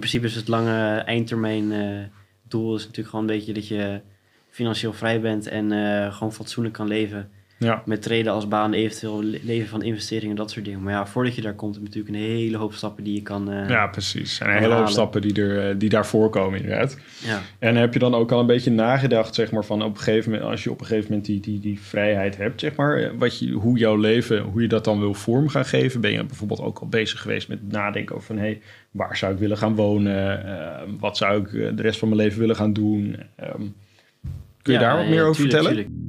In principe is het lange eindtermijn eh, doel is natuurlijk gewoon een beetje dat je financieel vrij bent en eh, gewoon fatsoenlijk kan leven. Ja. Met treden als baan, eventueel le- leven van investeringen, dat soort dingen. Maar ja, voordat je daar komt, heb je natuurlijk een hele hoop stappen die je kan... eh, ja, precies. Zijn een hele hoop stappen die, er, eh, die daarvoor komen inderdaad. ja. En heb je dan ook al een beetje nagedacht, zeg maar, van op een gegeven moment, als je op een gegeven moment die, die, die vrijheid hebt, zeg maar, eh, wat je, hoe jouw leven, hoe je dat dan wil vorm gaan geven? Ben je bijvoorbeeld ook al bezig geweest met nadenken over van, hé, hey, waar zou ik willen gaan wonen? Wat zou ik de rest van mijn leven willen gaan doen? Ehm, kun je Ja, daar wat ja, meer over tuurlijk, vertellen? tuurlijk.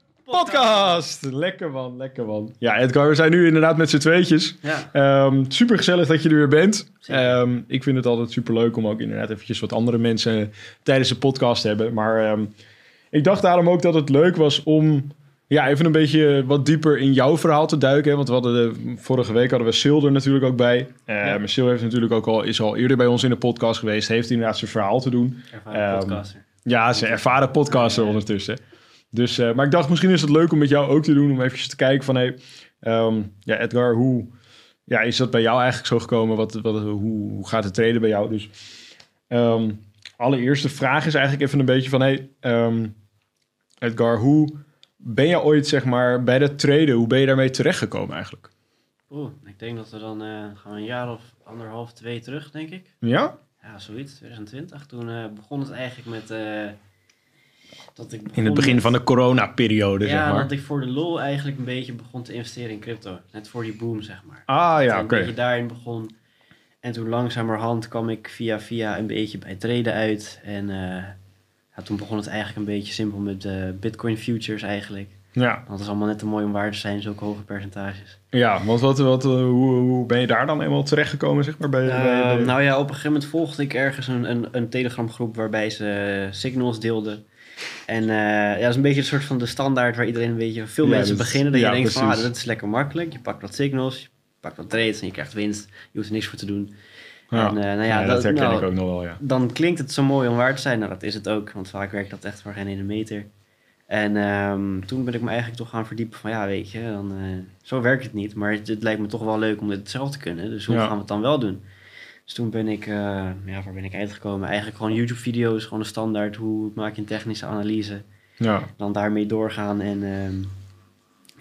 podcast. Lekker man, lekker man. Ja, Edgar, we zijn nu inderdaad met z'n tweetjes. Ja, super gezellig dat je er weer bent. Ehm, ik vind het altijd super leuk om ook inderdaad eventjes wat andere mensen tijdens de podcast te hebben. Maar ehm, ik dacht daarom ook dat het leuk was om ja, even een beetje wat dieper in jouw verhaal te duiken. hè. Want we hadden de, vorige week hadden we Sil er natuurlijk ook bij. Uh, Ja. Maar Sil heeft natuurlijk ook al, is al eerder bij ons in de podcast geweest. Heeft inderdaad zijn verhaal te doen. ervaren Ehm, podcaster. Ja, ze ervaren podcaster Ja, ja. ondertussen. Dus, eh, maar ik dacht, misschien is het leuk om met jou ook te doen. Om even te kijken van, hey, ehm, ja, Edgar, hoe ja, is dat bij jou eigenlijk zo gekomen? Wat, wat, hoe, hoe gaat het treden bij jou? Dus ehm allereerste vraag is eigenlijk even een beetje van, hey, ehm, Edgar, hoe ben je ooit, zeg maar, bij dat traden, hoe ben je daarmee terechtgekomen eigenlijk? Oeh, ik denk dat we dan eh, gaan we een jaar of anderhalf, twee terug, denk ik. Ja? Ja, zoiets, 2020. Toen eh, begon het eigenlijk met... dat ik In het begin met- van de corona-periode, Ja, zeg maar. dat ik voor de lol eigenlijk een beetje begon te investeren in crypto. Net voor die boom, zeg maar. Ah, ja, oké. Een beetje daarin begon. En toen langzamerhand kwam ik via via een beetje bij traden uit. En eh, ja, toen begon het eigenlijk een beetje simpel met eh, Bitcoin futures eigenlijk. Ja, Want het is allemaal net te mooi om waar te zijn, zulke hoge percentages. ja want wat, wat, eh, hoe, hoe ben je daar dan eenmaal terechtgekomen, zeg maar? Bij, nou ja, op een gegeven moment volgde ik ergens een, een, een Telegram groep waarbij ze signals deelden. En eh, ja, dat is een beetje een soort van de standaard waar iedereen een beetje... Veel Ja, mensen beginnen dat ja, je denkt van, ah, dat is lekker makkelijk. Je pakt wat signals, je pakt wat trades en je krijgt winst. Je hoeft er niks voor te doen. ja. En, eh, nou ja, dat, dat- herken nou, ik ook nog wel, ja. dan klinkt het zo mooi om waar te zijn. Nou, dat is het ook, want vaak werkt dat echt voor geen ene meter. En ehm, toen ben ik me eigenlijk toch gaan verdiepen van, ja, weet je, dan, eh, zo werkt het niet. Maar het, het lijkt me toch wel leuk om dit zelf te kunnen. Dus hoe gaan we het dan wel doen? Dus toen ben ik, eh, ja, waar ben ik uitgekomen? Eigenlijk gewoon YouTube-video's, gewoon een standaard. Hoe maak je een technische analyse? Ja, Dan daarmee doorgaan en... ehm,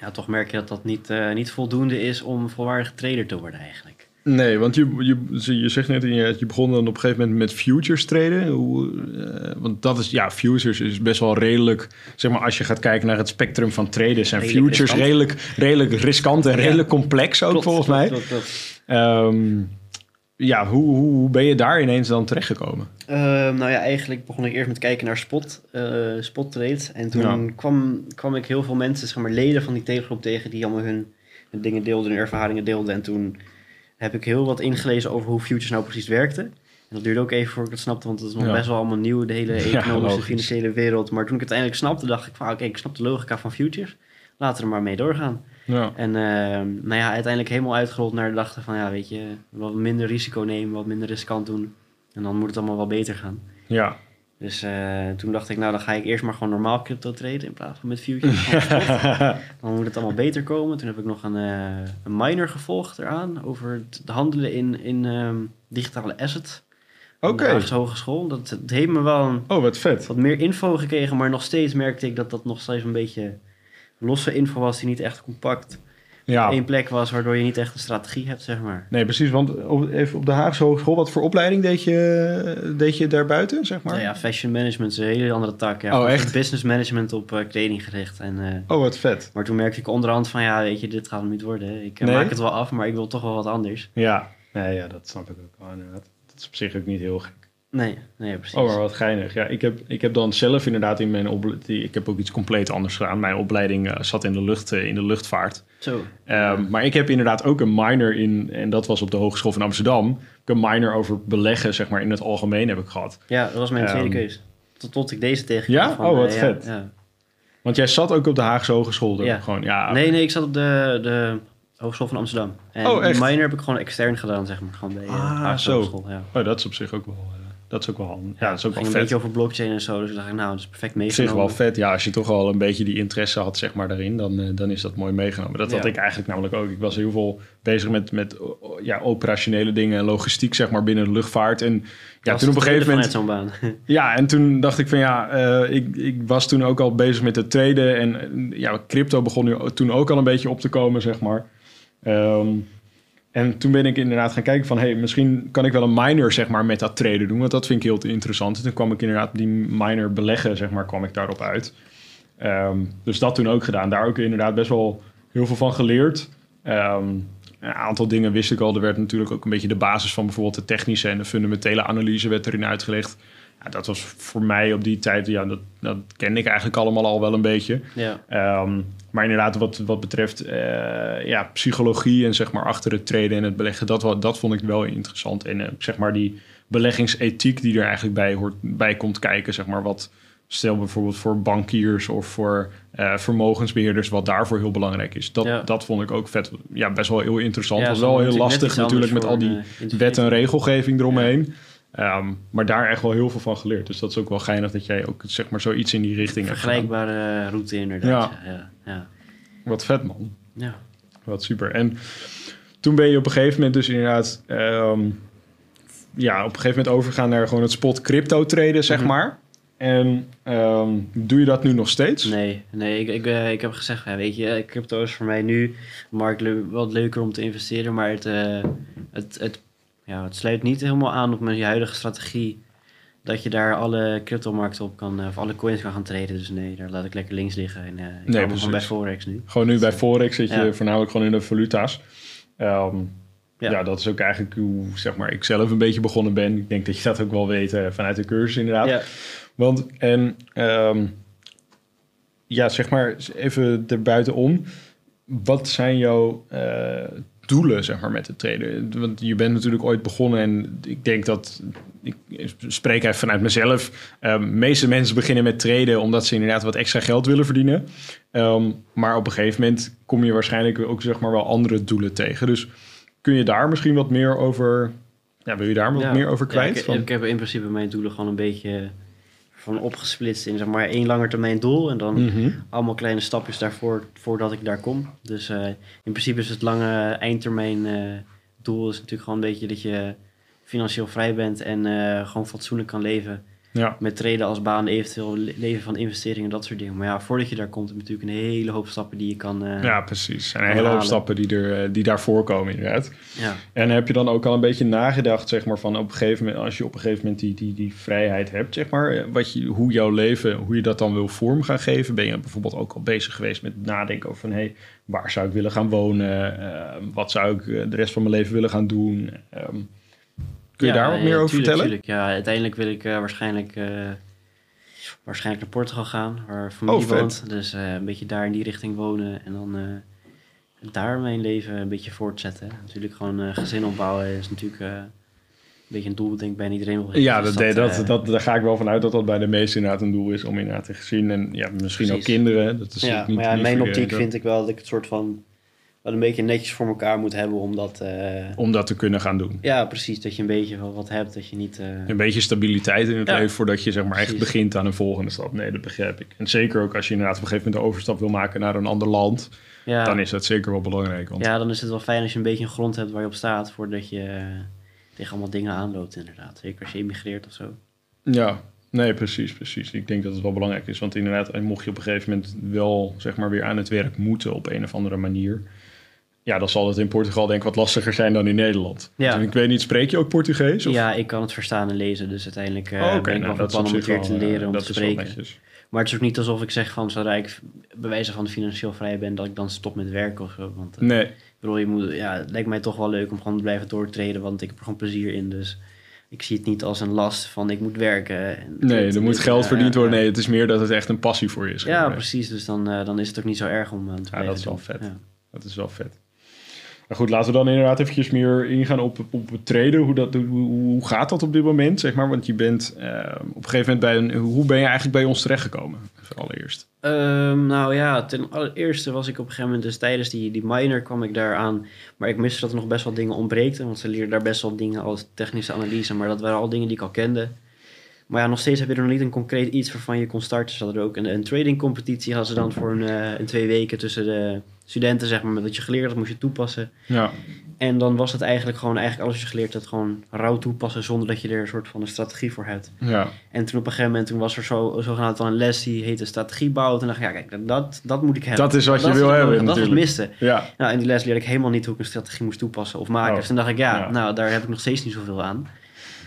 ja, toch merk je dat dat niet, eh, niet voldoende is om volwaardige trader te worden eigenlijk. nee, want je, je, je zegt net, je, je begon dan op een gegeven moment met futures traden. Hoe, eh, want dat is, ja, futures is best wel redelijk, zeg maar, als je gaat kijken naar het spectrum van traden, zijn Redelijk futures riskant. redelijk, redelijk riskant en Ja. redelijk complex ook Klopt, volgens klopt, mij. klopt, klopt. Ja, hoe, hoe, hoe ben je daar ineens dan terechtgekomen? Ehm, nou ja, eigenlijk begon ik eerst met kijken naar spot, eh spot. En toen Ja. kwam, kwam ik heel veel mensen, zeg maar leden van die tegengroep tegen, die allemaal hun, hun dingen deelden, hun ervaringen deelden. En toen heb ik heel wat ingelezen over hoe futures nou precies werkten. En dat duurde ook even voor ik het snapte, want het is nog Ja. best wel allemaal nieuw, de hele Ja, economische, logisch. financiële wereld. Maar toen ik het uiteindelijk snapte, dacht ik van oké, ik snap de logica van futures. Laten we er maar mee doorgaan. Ja, En ehm, nou ja, uiteindelijk helemaal uitgerold naar de dachten van ja, weet je, wat minder risico nemen, wat minder riskant doen. En dan moet het allemaal wel beter gaan. ja, Dus eh, toen dacht ik, nou dan ga ik eerst maar gewoon normaal crypto traden in plaats van met futures. Spot. dan moet het allemaal beter komen. Toen heb ik nog een, eh, een minor gevolgd eraan over het handelen in, in ehm, digitale asset. Oké. Aan de Hogeschool. Dat, dat heeft me wel een, Oh, wat vet. wat meer info gekregen, maar nog steeds merkte ik dat dat nog steeds een beetje losse info was die niet echt compact Ja, één plek was, waardoor je niet echt een strategie hebt, zeg maar. nee, precies. Want op, even op de Haagse Hogeschool, wat voor opleiding deed je, deed je daarbuiten, zeg maar? Nou ja, fashion management is een hele andere tak. Ja. Oh, echt? Business management op eh, kleding gericht. En, eh, Oh, wat vet. maar toen merkte ik onderhand van, ja, weet je, dit gaat hem niet worden. Ik eh, Nee? maak het wel af, maar ik wil toch wel wat anders. Ja, nee, ja, dat snap ik ook wel inderdaad. Dat is op zich ook niet heel gek. Nee, nee, precies. Oh, maar wat geinig. Ja, ik heb, ik heb dan zelf inderdaad in mijn opleiding... Ik heb ook iets compleet anders gedaan. Mijn opleiding eh, zat in de, lucht, eh, in de luchtvaart. Zo. Ehm, maar ik heb inderdaad ook een minor in... En dat was op de Hogeschool van Amsterdam. Ik heb een minor over beleggen, zeg maar, in het algemeen heb ik gehad. Ja, dat was mijn tweede Ehm, keus. Tot, tot ik deze tegenkwam. Ja? van, Oh, wat eh, vet. Ja, ja. Want jij zat ook op de Haagse Hogeschool. Ja. Gewoon, ja, Nee, nee, ik zat op de, de Hogeschool van Amsterdam. En Oh, echt? die minor heb ik gewoon extern gedaan, zeg maar. Gewoon bij Ah, Haagse zo. Hogeschool. Ja. Oh, dat is op zich ook wel... dat is ook wel handig. Ja, dat is ook wel een vet. beetje over blockchain en zo. Dus ik dacht, nou, dat is perfect Op zich meegenomen. wel vet. Ja, als je toch al een beetje die interesse had, zeg maar, daarin, dan, eh, dan is dat mooi meegenomen. Dat had ik eigenlijk namelijk ook. Ik was heel veel bezig met, met ja, operationele dingen en logistiek, zeg maar, binnen de luchtvaart. En ja, Was toen op een gegeven tweede moment... zo'n baan. Ja, en toen dacht ik van ja, eh, ik, ik was toen ook al bezig met het traden. En ja, crypto begon nu toen ook al een beetje op te komen, zeg maar. Ehm, en toen ben ik inderdaad gaan kijken van... hey, misschien kan ik wel een minor zeg maar, met dat traden doen. Want dat vind ik heel interessant. En toen kwam ik inderdaad die minor beleggen, zeg maar, kwam ik daarop uit. Ehm, dus dat toen ook gedaan. Daar ook inderdaad best wel heel veel van geleerd. Ehm, een aantal dingen wist ik al. Er werd natuurlijk ook een beetje de basis van bijvoorbeeld de technische en de fundamentele analyse werd erin uitgelegd. Ja, dat was voor mij op die tijd, ja, dat, dat kende ik eigenlijk allemaal al wel een beetje. ja. Ehm, maar inderdaad, wat, wat betreft eh, ja, psychologie en zeg maar achter het treden en het beleggen, dat, dat vond ik wel interessant. En eh, zeg maar die beleggingsethiek die er eigenlijk bij, hoort, bij komt kijken, zeg maar wat stel bijvoorbeeld voor bankiers of voor eh, vermogensbeheerders, wat daarvoor heel belangrijk is. Dat, Ja. dat vond ik ook vet, ja, best wel heel interessant. Ja, was wel heel lastig natuurlijk met al die wet en regelgeving eromheen. Ehm, maar daar echt wel heel veel van geleerd. Dus dat is ook wel geinig dat jij ook zeg maar zoiets in die richting hebt gedaan. Vergelijkbare route inderdaad. Ja. Ja, ja. Wat vet man. ja. Wat super. En toen ben je op een gegeven moment dus inderdaad... ehm, ja, op een gegeven moment overgegaan naar gewoon het spot crypto traden, zeg Mhm. maar. En ehm, doe je dat nu nog steeds? Nee, nee ik, ik, eh, ik heb gezegd, ja, weet je, crypto is voor mij nu markt le- wat leuker om te investeren, maar het, eh, het, het, ja, het sluit niet helemaal aan op mijn huidige strategie. Dat je daar alle cryptomarkten op kan, eh, of alle coins kan gaan traden. Dus nee, daar laat ik lekker links liggen. En, eh ik Nee, precies. gewoon bij Forex nu. Gewoon nu bij Forex zit je Ja. voornamelijk gewoon in de valuta's. Ehm, ja. Ja. dat is ook eigenlijk hoe zeg maar, ik zelf een beetje begonnen ben. Ik denk dat je dat ook wel weet eh, vanuit de cursus inderdaad. Ja, Want, en ehm, ja, zeg maar even erbuitenom. Wat zijn jouw eh, doelen, zeg maar, met het traden? Want je bent natuurlijk ooit begonnen en ik denk dat, ik spreek even vanuit mezelf. Ehm, de meeste mensen beginnen met traden omdat ze inderdaad wat extra geld willen verdienen. Ehm, maar op een gegeven moment kom je waarschijnlijk ook, zeg maar, wel andere doelen tegen. Dus kun je daar misschien wat meer over, ja, wil je daar wat Ja. meer over Ja, kwijt? ik, Van- ik heb in principe mijn doelen gewoon een beetje van opgesplitst in zeg maar één langetermijn doel. En dan Mhm. allemaal kleine stapjes daarvoor voordat ik daar kom. Dus eh, in principe is het lange eindtermijn eh, doel is natuurlijk gewoon een beetje dat je financieel vrij bent en eh, gewoon fatsoenlijk kan leven. Ja. Met treden als baan, eventueel le- leven van investeringen, dat soort dingen. Maar ja, voordat je daar komt, heb je natuurlijk een hele hoop stappen die je kan. eh, Ja, precies. En een hele hoop stappen die, er, eh, die daarvoor komen inderdaad. ja. En heb je dan ook al een beetje nagedacht, zeg maar, van op een gegeven moment, als je op een gegeven moment die, die, die vrijheid hebt, zeg maar, eh, wat je, hoe jouw leven, hoe je dat dan wil vorm gaan geven? Ben je bijvoorbeeld ook al bezig geweest met nadenken over van, hé, hey, waar zou ik willen gaan wonen? Wat zou ik de rest van mijn leven willen gaan doen? Ehm, kun je Ja, daar wat ja, meer over tuurlijk, vertellen? tuurlijk. Ja, uiteindelijk wil ik eh, waarschijnlijk, eh, waarschijnlijk naar Portugal gaan, waar familie Oh, woont. Dus eh, een beetje daar in die richting wonen en dan daar mijn leven een beetje voortzetten. Natuurlijk gewoon gezin opbouwen is natuurlijk een beetje een doel, denk ik, bij iedereen wel. Ja, Dus dat, dat, dat, dat, daar ga ik wel vanuit dat dat bij de meesten inderdaad een doel is om inderdaad te zien. En ja, misschien ook kinderen. Dat is ja, niet, maar ja, in mijn optiek vind ik wel dat ik het soort van wel een beetje netjes voor elkaar moet hebben, omdat... eh, Om dat te kunnen gaan doen. ja, precies, dat je een beetje wel wat hebt, dat je niet... eh, Een beetje stabiliteit in het Ja. leven voordat je zeg maar echt begint aan een volgende stap. Nee, dat begrijp ik. En zeker ook als je inderdaad op een gegeven moment de overstap wil maken naar een ander land, ja, dan is dat zeker wel belangrijk. Want Ja, dan is het wel fijn als je een beetje een grond hebt waar je op staat voordat je eh, tegen allemaal dingen aanloopt, inderdaad. Zeker als je immigreert of zo. ja, nee, precies, precies. Ik denk dat het wel belangrijk is. Want inderdaad, mocht je op een gegeven moment wel zeg maar weer aan het werk moeten op een of andere manier. Ja, dan zal het in Portugal denk ik wat lastiger zijn dan in Nederland. Ja. Dus ik weet niet, spreek je ook Portugees? Of? Ja, ik kan het verstaan en lezen, dus uiteindelijk eh Oh, ben ik nou, wel van plan om het weer te eh, leren om te spreken. Maar het is ook niet alsof ik zeg van zodra ik bewijzen van financieel vrij ben, dat ik dan stop met werken of zo. Want eh, Nee, ik bedoel, je moet, ja, het lijkt mij toch wel leuk om gewoon te blijven doortreden, want ik heb er gewoon plezier in. Dus ik zie het niet als een last van ik moet werken. En Nee, er moet geld ja, verdiend worden. Nee, het is meer dat het echt een passie voor je is. Ja, precies. Dus dan, dan is het ook niet zo erg om te Ja, dat is wel vet. Ja. Dat is wel vet. Goed, laten we dan inderdaad eventjes meer ingaan op, op het treden. Hoe, dat, hoe, hoe gaat dat op dit moment, zeg maar? Want je bent eh, op een gegeven moment bij een... Hoe ben je eigenlijk bij ons terechtgekomen? Allereerst. Ehm, nou ja, ten allereerste was ik op een gegeven moment, dus tijdens die, die minor kwam ik daar aan. Maar ik miste dat er nog best wel dingen ontbreekten. Want ze leerden daar best wel dingen als technische analyse. Maar dat waren al dingen die ik al kende. Maar ja, nog steeds heb je er nog niet een concreet iets waarvan je kon starten. Ze hadden er ook een, een trading competitie hadden ze dan voor een, eh, een twee weken tussen de studenten, zeg maar. Met wat je geleerd had, moest je toepassen. Ja, En dan was het eigenlijk gewoon, eigenlijk alles wat je geleerd had, gewoon rauw toepassen. Zonder dat je er een soort van een strategie voor hebt. ja. En toen op een gegeven moment toen was er zo, zogenaamd wel een les die heette strategiebouw. Toen dacht ik, ja kijk, dat, dat moet ik hebben. Dat is wat je is wil hebben, nodig. Dat was het miste. Ja, Nou, in die les leerde ik helemaal niet hoe ik een strategie moest toepassen of maken. Oh. Dus toen dacht ik, ja, Ja. nou, daar heb ik nog steeds niet zoveel aan.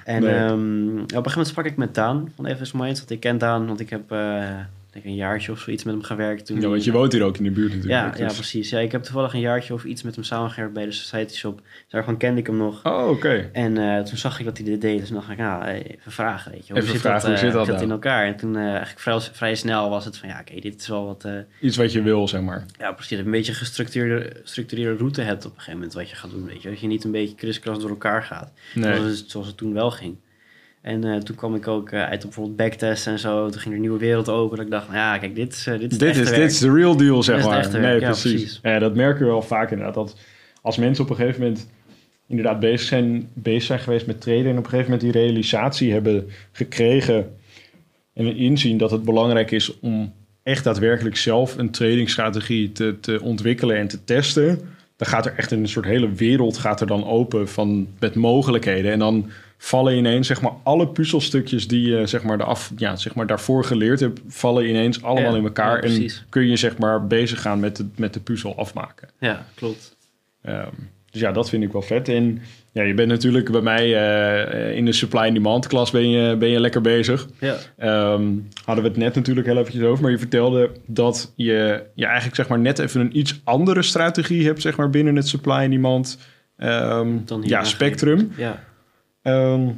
En Nee. ehm, op een gegeven moment sprak ik met Daan van FS Minds. Want ik ken Daan, want ik heb eh, denk een jaartje of zoiets met hem gewerkt. Toen ja, want je woont hier ook in de buurt natuurlijk. ja, ja, dus- precies. Ja, ik heb toevallig een jaartje of iets met hem samengewerkt bij de Society Shop. Daarvan kende ik hem nog. Oh, oké. En eh, toen zag ik dat hij dit deed. Dus toen dacht ik, nou, eh, even vragen, weet je. Even zit vragen, dat, hoe eh, zit dat zit nou? in elkaar? En toen eh, eigenlijk vrij, vrij snel was het van, ja, oké, dit is wel wat... eh, Iets wat je wil, zeg maar. ja, precies. Dat een beetje een gestructureerde, gestructureerde route hebt op een gegeven moment wat je gaat doen, weet je. Dat je niet een beetje kriskras door elkaar gaat. Nee. Zoals, het, zoals het toen wel ging. En eh, toen kwam ik ook eh, uit op bijvoorbeeld backtesten en zo. Toen ging er een nieuwe wereld open. Dat ik dacht, nou ja, kijk, dit is, eh, dit is Dit is, werk. dit is de real deal, zeg maar. nee, werk, ja, precies. precies. Ja, dat merken we wel vaak inderdaad. Dat als mensen op een gegeven moment inderdaad bezig zijn, bezig zijn geweest met traden... en op een gegeven moment die realisatie hebben gekregen... en inzien dat het belangrijk is om echt daadwerkelijk zelf een tradingstrategie te, te ontwikkelen en te testen... dan gaat er echt een soort hele wereld gaat er dan open van, met mogelijkheden. En dan vallen ineens zeg maar alle puzzelstukjes die je zeg maar, de af, ja, zeg maar daarvoor geleerd hebt... vallen ineens allemaal Ja, in elkaar ja, en kun je zeg maar bezig gaan met de, met de puzzel afmaken. Ja, klopt. Ehm, dus ja, dat vind ik wel vet. En ja, je bent natuurlijk bij mij eh, in de supply and demand klas ben je, ben je lekker bezig. Ja. Ehm, hadden we het net natuurlijk heel eventjes over. Maar je vertelde dat je, je eigenlijk zeg maar net even een iets andere strategie hebt zeg maar binnen het supply and demand ehm, ja, spectrum. Ja. Ehm,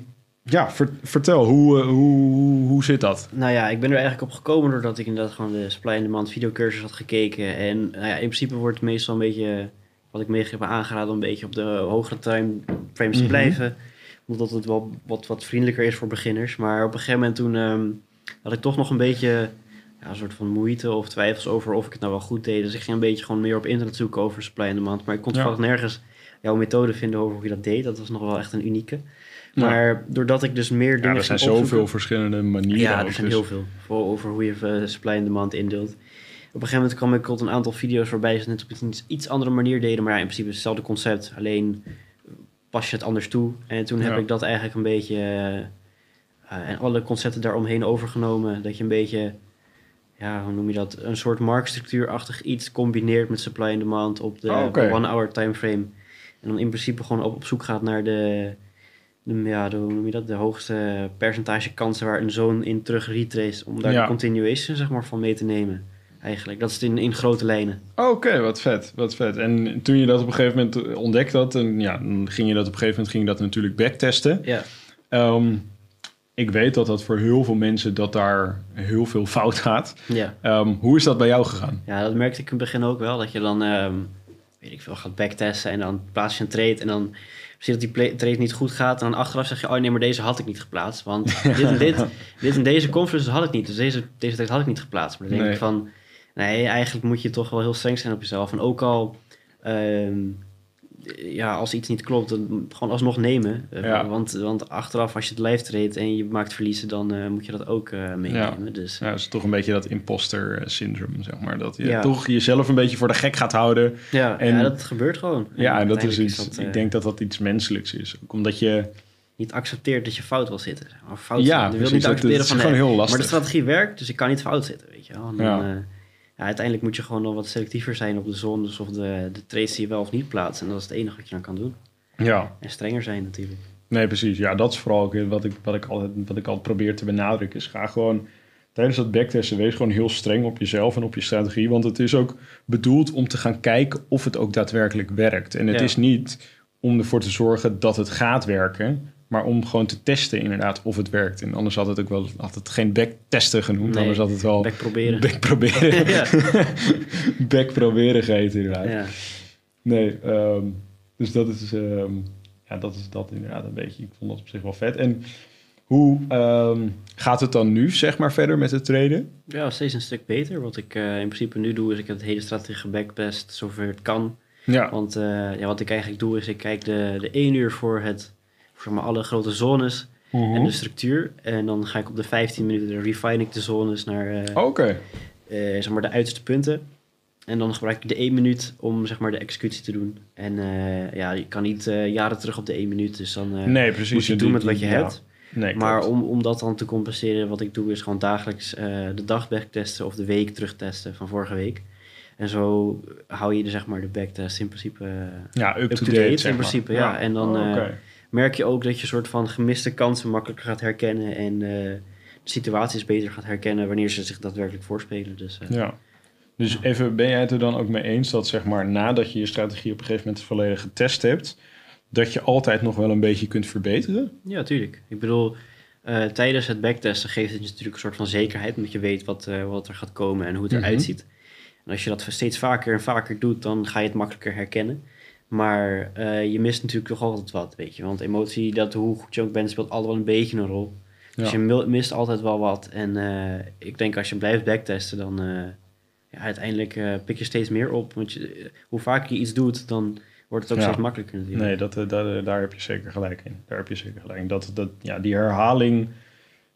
ja, ver- vertel, hoe, eh, hoe, hoe, hoe zit dat? Nou ja, ik ben er eigenlijk op gekomen doordat ik inderdaad gewoon de Supply and Demand videocursus had gekeken. En nou ja, in principe wordt het meestal een beetje, wat ik meegeef heb aangeraden, om een beetje op de hogere time frames te Mhm. blijven. Omdat het wel wat, wat vriendelijker is voor beginners. Maar op een gegeven moment toen ehm, had ik toch nog een beetje ja, een soort van moeite of twijfels over of ik het nou wel goed deed. Dus ik ging een beetje gewoon meer op internet zoeken over Supply and Demand. Maar ik kon Ja. nergens jouw methode vinden over hoe je dat deed. Dat was nog wel echt een unieke. Ja. Maar doordat ik dus meer dingen Ja, er zijn zoveel verschillende manieren. ja, er zijn dus- heel veel. Voor, over hoe je eh, supply en demand indeelt. Op een gegeven moment kwam ik tot een aantal video's waarbij ze het op een iets andere manier deden. Maar ja, in principe hetzelfde concept. Alleen pas je het anders toe. En toen heb Ja. ik dat eigenlijk een beetje... eh, eh, en alle concepten daaromheen overgenomen. Dat je een beetje... Ja, hoe noem je dat? Een soort marktstructuurachtig iets combineert met supply en demand op de Oh, oké. one-hour timeframe. En dan in principe gewoon op, op zoek gaat naar de, de, ja, de, hoe noem je dat? de hoogste percentage kansen waar een zone in terug retrace. Om daar Ja. de continuation zeg maar, van mee te nemen. Eigenlijk. Dat is het in, in grote lijnen. Oké, wat vet, wat vet. En toen je dat op een gegeven moment ontdekt had, en ja, dan ging je dat op een gegeven moment ging je dat natuurlijk backtesten. Ja. Ehm, ik weet dat dat voor heel veel mensen dat daar heel veel fout gaat. Ja. Ehm, hoe is dat bij jou gegaan? ja, dat merkte ik in het begin ook wel. Dat je dan, ehm, weet ik veel, gaat backtesten en dan plaats je een trade. En dan zie je dat die trade niet goed gaat. En dan achteraf zeg je, oh nee, maar deze had ik niet geplaatst. Want dit en dit, dit en deze conference had ik niet. Dus deze, deze trade had ik niet geplaatst. Maar dan denk Nee. ik van, nee, eigenlijk moet je toch wel heel streng zijn op jezelf. En ook al... ehm, ja, als iets niet klopt, dan gewoon alsnog nemen. Eh, Ja. want, want achteraf, als je het live treedt en je maakt verliezen, dan eh, moet je dat ook eh, meenemen. Dus Ja, dat is toch een beetje dat imposter syndrome, zeg maar. Dat je Ja. toch jezelf een beetje voor de gek gaat houden. ja, En- ja, dat gebeurt gewoon. Ja, en dat is iets, dat, ik denk dat dat iets menselijks is. Ook omdat je, niet accepteert dat je fout wil zitten. Fout Ja. Je precies. niet Dat- accepteren dat is van gewoon nee, heel Maar de lastig. strategie werkt, dus ik kan niet fout zitten, weet je wel. Dan, Ja. Ja. uiteindelijk moet je gewoon nog wat selectiever zijn op de zones of de, de trades die je wel of niet plaatst. En dat is het enige wat je dan kan doen. ja, En strenger zijn natuurlijk. Nee, precies. Ja, dat is vooral ook wat ik, wat ik, altijd, wat ik altijd probeer te benadrukken. Is ga gewoon tijdens dat backtesten, wees gewoon heel streng op jezelf en op je strategie. Want het is ook bedoeld om te gaan kijken of het ook daadwerkelijk werkt. En het Ja. is niet om ervoor te zorgen dat het gaat werken. Maar om gewoon te testen inderdaad of het werkt. En anders had het ook wel had het geen backtesten genoemd, Nee, anders had het wel Back proberen. back proberen, back proberen geheten inderdaad. ja. Nee, ehm, dus dat is, ehm, ja, dat is dat inderdaad een beetje. Ik vond dat op zich wel vet. En hoe ehm, gaat het dan nu, zeg maar, verder met het traden? ja, steeds een stuk beter. Wat ik eh, in principe nu doe, is ik heb het hele strategie gebackbest zover het kan. Ja, Want eh, ja, wat ik eigenlijk doe, is ik kijk de, de 1 uur voor, het, zeg maar, alle grote zones Mhm. en de structuur. En dan ga ik op de 15 minuten, refine ik de zones naar Oké, eh, zeg maar de uiterste punten. En dan gebruik ik de 1 minuut om zeg maar, de executie te doen. En eh, ja, je kan niet jaren terug op de 1 minuut. Dus dan nee, precies. moet je Die- doen met wat je ja. hebt. Nee, Maar om, om dat dan te compenseren, wat ik doe, is gewoon dagelijks de dag backtesten of de week terugtesten van vorige week. En zo hou je de, zeg maar, de backtest in principe ja, up-to-date in maar. principe. Ja. En dan Oh. Merk je ook dat je soort van gemiste kansen makkelijker gaat herkennen en eh, de situaties beter gaat herkennen wanneer ze zich daadwerkelijk voorspelen. Dus eh, Ja. Dus even, ben jij het er dan ook mee eens dat zeg maar nadat je je strategie op een gegeven moment volledig getest hebt, dat je altijd nog wel een beetje kunt verbeteren? Ja, tuurlijk. Ik bedoel, eh, tijdens het backtesten geeft het je natuurlijk een soort van zekerheid, omdat je weet wat, wat er gaat komen en hoe het Mhm. eruit ziet. En als je dat steeds vaker en vaker doet, dan ga je het makkelijker herkennen. Maar eh, je mist natuurlijk toch altijd wat, weet je. Want emotie, dat, hoe goed je ook bent, speelt altijd wel een beetje een rol. Dus Ja. je mil- mist altijd wel wat. En eh, ik denk als je blijft backtesten, dan eh, ja, uiteindelijk pik je steeds meer op. Want je, hoe vaker je iets doet, dan wordt het ook Ja. steeds makkelijker natuurlijk. Nee, dat, daar, daar heb je zeker gelijk in. Daar heb je zeker gelijk in. Dat, dat, ja, die herhaling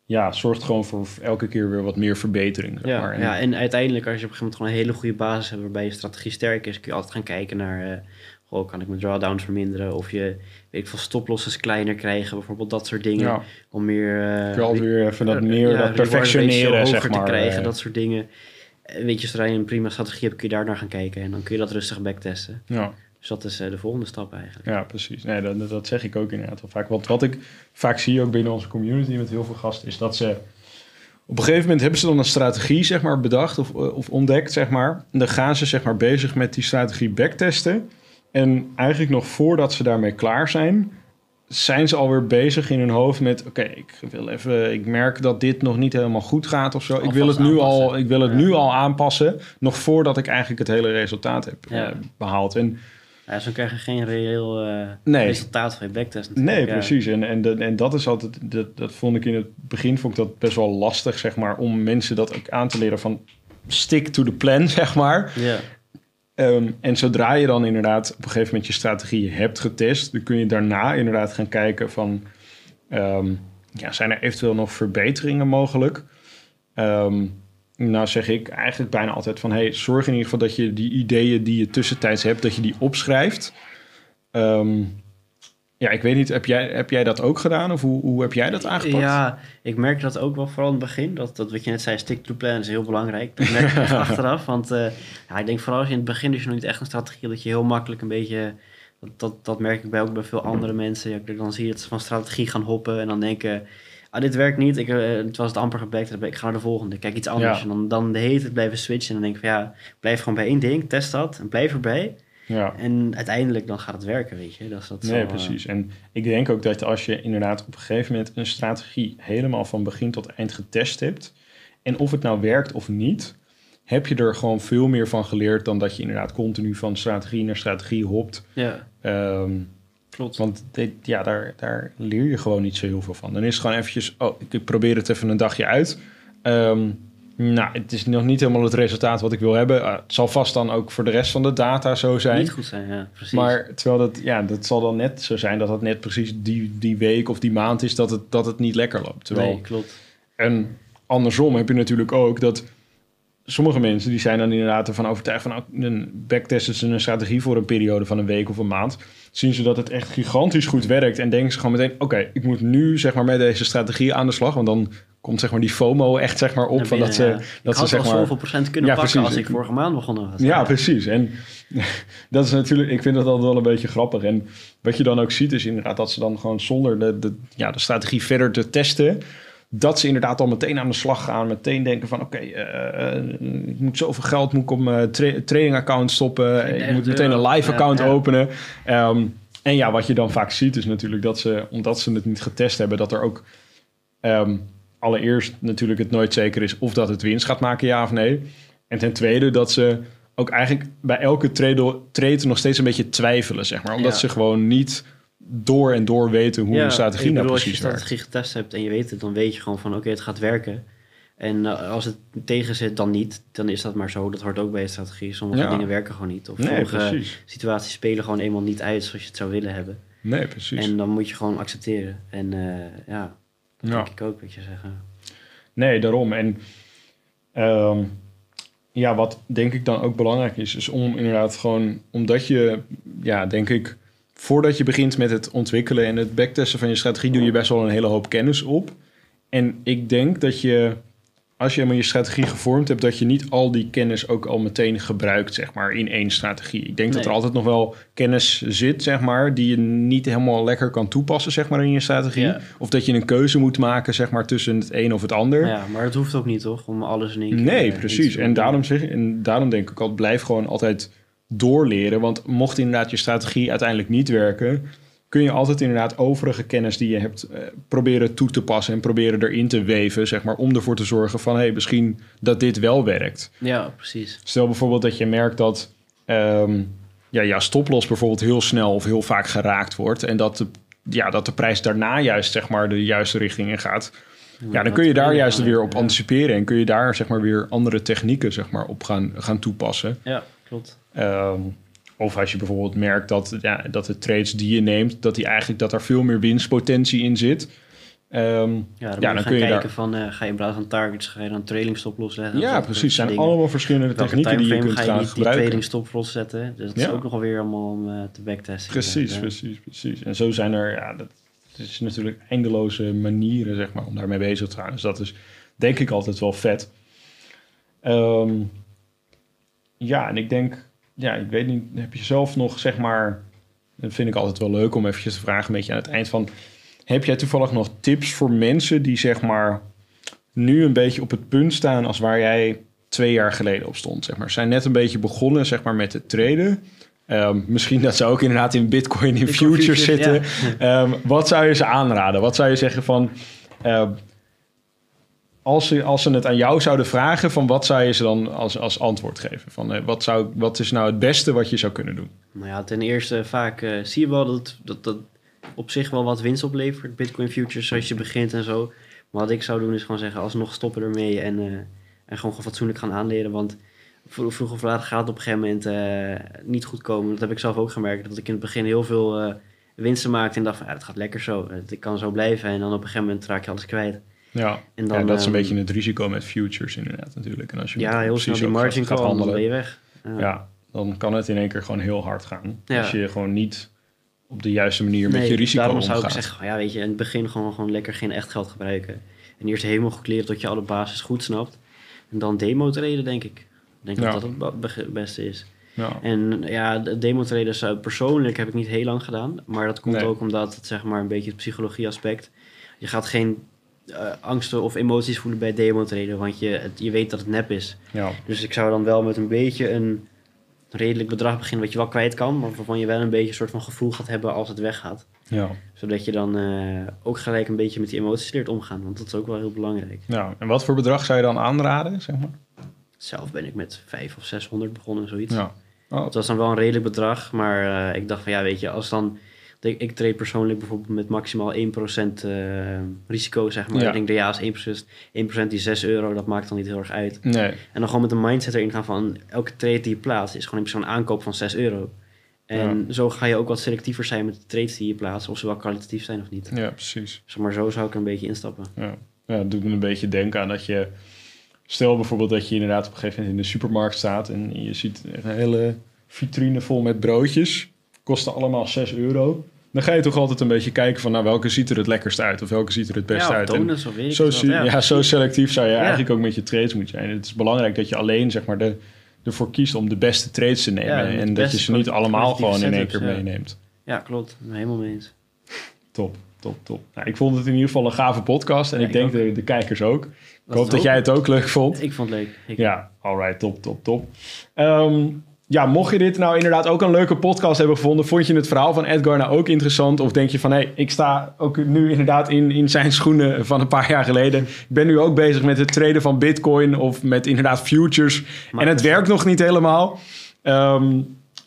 ja, zorgt gewoon voor elke keer weer wat meer verbetering. Zeg Ja, maar. Ja, en uiteindelijk als je op een gegeven moment gewoon een hele goede basis hebt waarbij je strategie sterk is, kun je altijd gaan kijken naar, goh, kan ik mijn drawdowns verminderen of je, weet ik veel, stoplosses kleiner krijgen, bijvoorbeeld dat soort dingen. ja, Om meer... eh, kun altijd weer even dat eh, meer, ja, perfectioneren, zeg maar. te krijgen, eh, dat soort dingen. Eh, Weet je, zodra je een prima strategie hebt, kun je daar naar gaan kijken en dan kun je dat rustig backtesten. ja. Dus dat is de volgende stap eigenlijk. Ja, precies. Nee, dat, dat zeg ik ook inderdaad wel vaak. Want wat ik vaak zie ook binnen onze community met heel veel gasten, is dat ze op een gegeven moment hebben ze dan een strategie zeg maar, bedacht of, of ontdekt, zeg maar. En dan gaan ze zeg maar, bezig met die strategie backtesten. En eigenlijk nog voordat ze daarmee klaar zijn, zijn ze alweer bezig in hun hoofd met: oké, ik wil even, ik merk dat dit nog niet helemaal goed gaat of zo. Ik wil het nu al, aanpassen. ik wil het Ja. nu al aanpassen, nog voordat ik eigenlijk het hele resultaat heb Ja. eh, behaald. En Ja, zo krijg je geen reëel eh, Nee. resultaat van je backtest Nee. Ja. precies. En, en, dat- en dat is altijd, dat, dat vond ik in het begin vond ik dat best wel lastig, zeg maar, om mensen dat ook aan te leren van stick to the plan, zeg maar. Ja. Ehm, en zodra je dan inderdaad op een gegeven moment je strategie hebt getest, dan kun je daarna inderdaad gaan kijken van, ehm, ja, zijn er eventueel nog verbeteringen mogelijk? Ehm, nou zeg ik eigenlijk bijna altijd van, hey, zorg in ieder geval dat je die ideeën die je tussentijds hebt, dat je die opschrijft. Ehm, ja, ik weet niet, heb jij, heb jij dat ook gedaan of hoe, hoe heb jij dat aangepakt? Ja, ik merk dat ook wel vooral in het begin. Dat, dat wat je net zei, stick to plan is heel belangrijk. Dat merk ik achteraf. Want eh, ja, ik denk vooral als je in het begin, dus je nog niet echt een strategie hebt, dat je heel makkelijk een beetje... Dat, dat, dat merk ik bij ook bij veel andere mensen. Ja, dan zie je dat ze van strategie gaan hoppen en dan denken... Ah, dit werkt niet. Ik, eh, het was het amper gebackt. Ik ga naar de volgende. Kijk iets anders. Ja. En dan, dan de hele tijd blijven switchen. En dan denk ik van ja, blijf gewoon bij één ding. Test dat. En blijf erbij. Ja. En uiteindelijk dan gaat het werken, weet je. Dat is dat Nee, eh, precies. En ik denk ook dat als je inderdaad op een gegeven moment een strategie helemaal van begin tot eind getest hebt, en of het nou werkt of niet, heb je er gewoon veel meer van geleerd dan dat je inderdaad continu van strategie naar strategie hopt. Ja, Ehm, klopt. want dit, ja, daar, daar leer je gewoon niet zo heel veel van. Dan is het gewoon eventjes, oh, ik probeer het even een dagje uit. Ehm, nou, het is nog niet helemaal het resultaat wat ik wil hebben. Ah, het zal vast dan ook voor de rest van de data zo zijn. Niet goed zijn, ja, precies. Maar terwijl dat, ja, dat zal dan net zo zijn dat het net precies die, die week of die maand is dat het, dat het niet lekker loopt. Terwijl, Nee, klopt. En andersom heb je natuurlijk ook dat sommige mensen die zijn dan inderdaad ervan overtuigd van nou, een backtesten ze een strategie voor een periode van een week of een maand. Zien ze dat het echt gigantisch goed werkt en denken ze gewoon meteen oké, ik moet nu zeg maar met deze strategie aan de slag. Want dan komt zeg maar die FOMO echt zeg maar op van dat ze, ja. dat ik ze had zeg al maar... zoveel procent kunnen Ja, pakken precies. als ik vorige maand begonnen was. Ja, precies. En dat is natuurlijk, ik vind dat altijd wel een beetje grappig. En wat je dan ook ziet is inderdaad dat ze dan gewoon zonder de, de, ja, de strategie verder te testen, dat ze inderdaad al meteen aan de slag gaan. Meteen denken van oké, eh, eh, ik moet zoveel geld moet ik op mijn tra- trading account stoppen. Ik moet 10.000 meteen een live account ja. openen. Ehm, en ja, wat je dan vaak ziet is natuurlijk dat ze, omdat ze het niet getest hebben, dat er ook ehm, allereerst natuurlijk het nooit zeker is of dat het winst gaat maken, ja of nee. En ten tweede dat ze ook eigenlijk bij elke trade, trade nog steeds een beetje twijfelen, zeg maar. Omdat Ja. ze gewoon niet door en door weten hoe een strategie nou precies Als je werkt. strategie getest hebt en je weet het, dan weet je gewoon van oké, het gaat werken. En eh, als het tegen zit, dan niet. Dan is dat maar zo. Dat hoort ook bij een strategie. Sommige Ja. dingen werken gewoon niet. Of Nee, sommige precies. situaties spelen gewoon eenmaal niet uit zoals je het zou willen hebben. Nee, precies. En dan moet je gewoon accepteren. En eh, ja, dat Ja. denk ik ook, wat je zeggen. Nee, daarom. En ehm, ja, wat denk ik dan ook belangrijk is, is om inderdaad gewoon, omdat je, ja, denk ik, voordat je begint met het ontwikkelen en het backtesten van je strategie, doe je best wel een hele hoop kennis op. En ik denk dat je, als je helemaal je strategie gevormd hebt, dat je niet al die kennis ook al meteen gebruikt, zeg maar, in één strategie. Ik denk dat er altijd nog wel kennis zit, zeg maar, die je niet helemaal lekker kan toepassen, zeg maar, in je strategie. Ja. Of dat je een keuze moet maken, zeg maar, tussen het een of het ander. Ja, maar het hoeft ook niet, toch? Om alles in één keer... Nee, eh, precies. En daarom, zeg, en daarom denk ik al, blijf gewoon altijd doorleren. Want mocht inderdaad je strategie uiteindelijk niet werken, kun je altijd inderdaad overige kennis die je hebt eh, proberen toe te passen en proberen erin te weven, zeg maar, om ervoor te zorgen van, hé, hey, misschien dat dit wel werkt. Ja, precies. Stel bijvoorbeeld dat je merkt dat ehm ja, stoploss bijvoorbeeld heel snel of heel vaak geraakt wordt en dat de, ja, dat de prijs daarna juist, zeg maar, de juiste richting in gaat. Ja, dan kun je daar juist weer op Ja. anticiperen en kun je daar zeg maar weer andere technieken zeg maar, op gaan, gaan toepassen. Ja, klopt. Ehm, of als je bijvoorbeeld merkt dat, ja, dat de trades die je neemt, dat die eigenlijk dat er veel meer winstpotentie in zit. Ehm, Ja, dan, Ja, kun je kijken daar- van, eh, ga je in plaats van targets, ga je dan trailing stop loss leggen? ja, precies. Het zijn allemaal verschillende Welke technieken die je kunt ga gaan je die, die gebruiken. trading stop loss zetten? Dus dat Ja. is ook nog wel weer allemaal om eh, te backtesten. Precies, Ja. precies, precies. En zo zijn er, ja, dat is natuurlijk eindeloze manieren, zeg maar, om daarmee bezig te gaan. Dus dat is, denk ik, altijd wel vet. Ehm, ja, en ik denk, ja, ik weet niet, heb je zelf nog, zeg maar, dat vind ik altijd wel leuk om eventjes te vragen, een beetje aan het eind van, heb jij toevallig nog tips voor mensen die, zeg maar, nu een beetje op het punt staan als waar jij twee jaar geleden op stond, zeg maar. Zijn net een beetje begonnen, zeg maar, met het traden. Ehm, misschien dat ze ook inderdaad in Bitcoin, in futures futures, zitten. Ehm, wat zou je ze aanraden? Wat zou je zeggen van... ehm, als, ze, als ze het aan jou zouden vragen, van wat zou je ze dan als, als antwoord geven? Van, eh, wat, zou, wat is nou het beste wat je zou kunnen doen? Nou ja, ten eerste vaak eh, zie je wel dat, dat dat op zich wel wat winst oplevert. Bitcoin futures als je begint en zo. Maar wat ik zou doen is gewoon zeggen, alsnog stoppen ermee en, eh, en gewoon fatsoenlijk gaan aanleren. Want vro- vroeg of laat gaat het op een gegeven moment niet goed komen. Dat heb ik zelf ook gemerkt. Dat ik in het begin heel veel winsten maakte en dacht van, ja, het gaat lekker zo. Het kan zo blijven. En dan op een gegeven moment raak je alles kwijt. Ja, En dan, ja dat is een ehm, beetje het risico met futures inderdaad natuurlijk. En als je Ja, heel snel die margin gaat, call, gaat dan ben handelen, je weg. Ja. ja, dan kan het in één keer gewoon heel hard gaan. Ja. Als je gewoon niet op de juiste manier met je risico daarom omgaat. zou ik zeggen, ja, weet je, in het begin gewoon, gewoon lekker geen echt geld gebruiken. En eerst helemaal goed leren tot je alle basis goed snapt. En dan demo traden, denk ik. Ik denk dat dat het beste is. ja. En ja, de demo traden persoonlijk heb ik niet heel lang gedaan. Maar dat komt Nee. ook omdat het zeg maar een beetje het psychologie aspect. Je gaat geen eh, angsten of emoties voelen bij demo want je, het- je weet dat het nep is. ja. Dus ik zou dan wel met een beetje een redelijk bedrag beginnen wat je wel kwijt kan, maar waarvan je wel een beetje een soort van gevoel gaat hebben als het weggaat ja. zodat je dan eh, ook gelijk een beetje met die emoties leert omgaan. Want dat is ook wel heel belangrijk. Ja, en wat voor bedrag zou je dan aanraden, zeg maar? Zelf ben ik met 5 of 600 begonnen, zoiets. Ja. Oh, Het was dan wel een redelijk bedrag. Maar eh, ik dacht van ja, weet je, als dan... Ik, ik trade persoonlijk bijvoorbeeld met maximaal 1% eh, risico, zeg maar. Ja. Ik denk dat ja, als 1%, 1% die 6 euro, dat maakt dan niet heel erg uit. nee. En dan gewoon met een mindset erin gaan van... elke trade die je plaatst is gewoon een aankoop van 6 euro. En zo ga je ook wat selectiever zijn met de trades die je plaatst. Of ze wel kwalitatief zijn of niet. Ja, precies. Zeg maar, zo zou ik er een beetje instappen. Ja. ja, dat doet me een beetje denken aan dat je... Stel bijvoorbeeld dat je inderdaad op een gegeven moment in de supermarkt staat... en je ziet een hele vitrine vol met broodjes. Kosten allemaal 6 euro. Dan ga je toch altijd een beetje kijken van... nou, welke ziet er het lekkerst uit? Of welke ziet er het best ja, uit? En zo, wat, zie- ja. zo selectief zou je Ja. eigenlijk ook met je trades moeten zijn. Het is belangrijk dat je alleen zeg maar, de, ervoor kiest om de beste trades te nemen. Ja, en dat je ze niet allemaal gewoon in één keer ja. meeneemt. Ja, klopt. Helemaal mee eens. Top, top, top. Nou, ik vond het in ieder geval een gave podcast. En Ja, ik ik denk de, de kijkers ook. Ik hoop dat jij het ook leuk vond. Ik vond het leuk. Ik- Ja, alright, top, top, top. Ehm, ja, mocht je dit nou inderdaad ook een leuke podcast hebben gevonden, vond je het verhaal van Edgar nou ook interessant? Of denk je van, hé, hey, ik sta ook nu inderdaad in, in zijn schoenen van een paar jaar geleden. Ik ben nu ook bezig met het traden van bitcoin of met inderdaad futures. en het werkt nog niet helemaal. Ehm,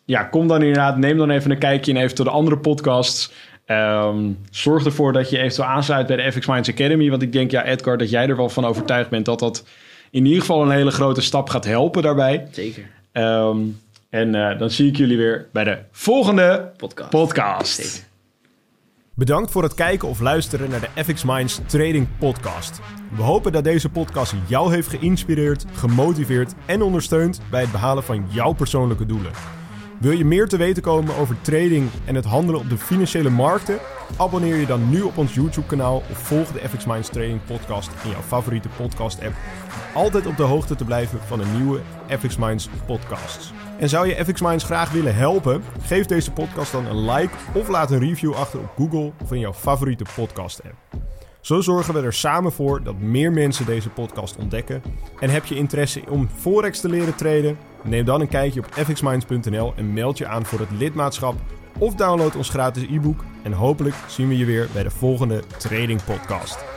ja, kom dan inderdaad, neem dan even een kijkje in even de andere podcasts. Ehm, zorg ervoor dat je eventueel aansluit bij de FX Minds Academy. Want ik denk, ja, Edgar, dat jij er wel van overtuigd bent dat dat in ieder geval een hele grote stap gaat helpen daarbij. Zeker. Ehm, en uh, dan zie ik jullie weer bij de volgende podcast. podcast. Bedankt voor het kijken of luisteren naar de FX Minds Trading Podcast. We hopen dat deze podcast jou heeft geïnspireerd, gemotiveerd en ondersteund bij het behalen van jouw persoonlijke doelen. Wil je meer te weten komen over trading en het handelen op de financiële markten? Abonneer je dan nu op ons YouTube-kanaal of volg de FX Minds Trading Podcast in jouw favoriete podcast-app. Om altijd op de hoogte te blijven van de nieuwe FX Minds podcasts. En zou je FX Minds graag willen helpen? Geef deze podcast dan een like of laat een review achter op Google in jouw favoriete podcast-app. Zo zorgen we er samen voor dat meer mensen deze podcast ontdekken. En heb je interesse om Forex te leren traden? Neem dan een kijkje op fxminds.nl en meld je aan voor het lidmaatschap. Of download ons gratis e-book. En hopelijk zien we je weer bij de volgende Trading Podcast.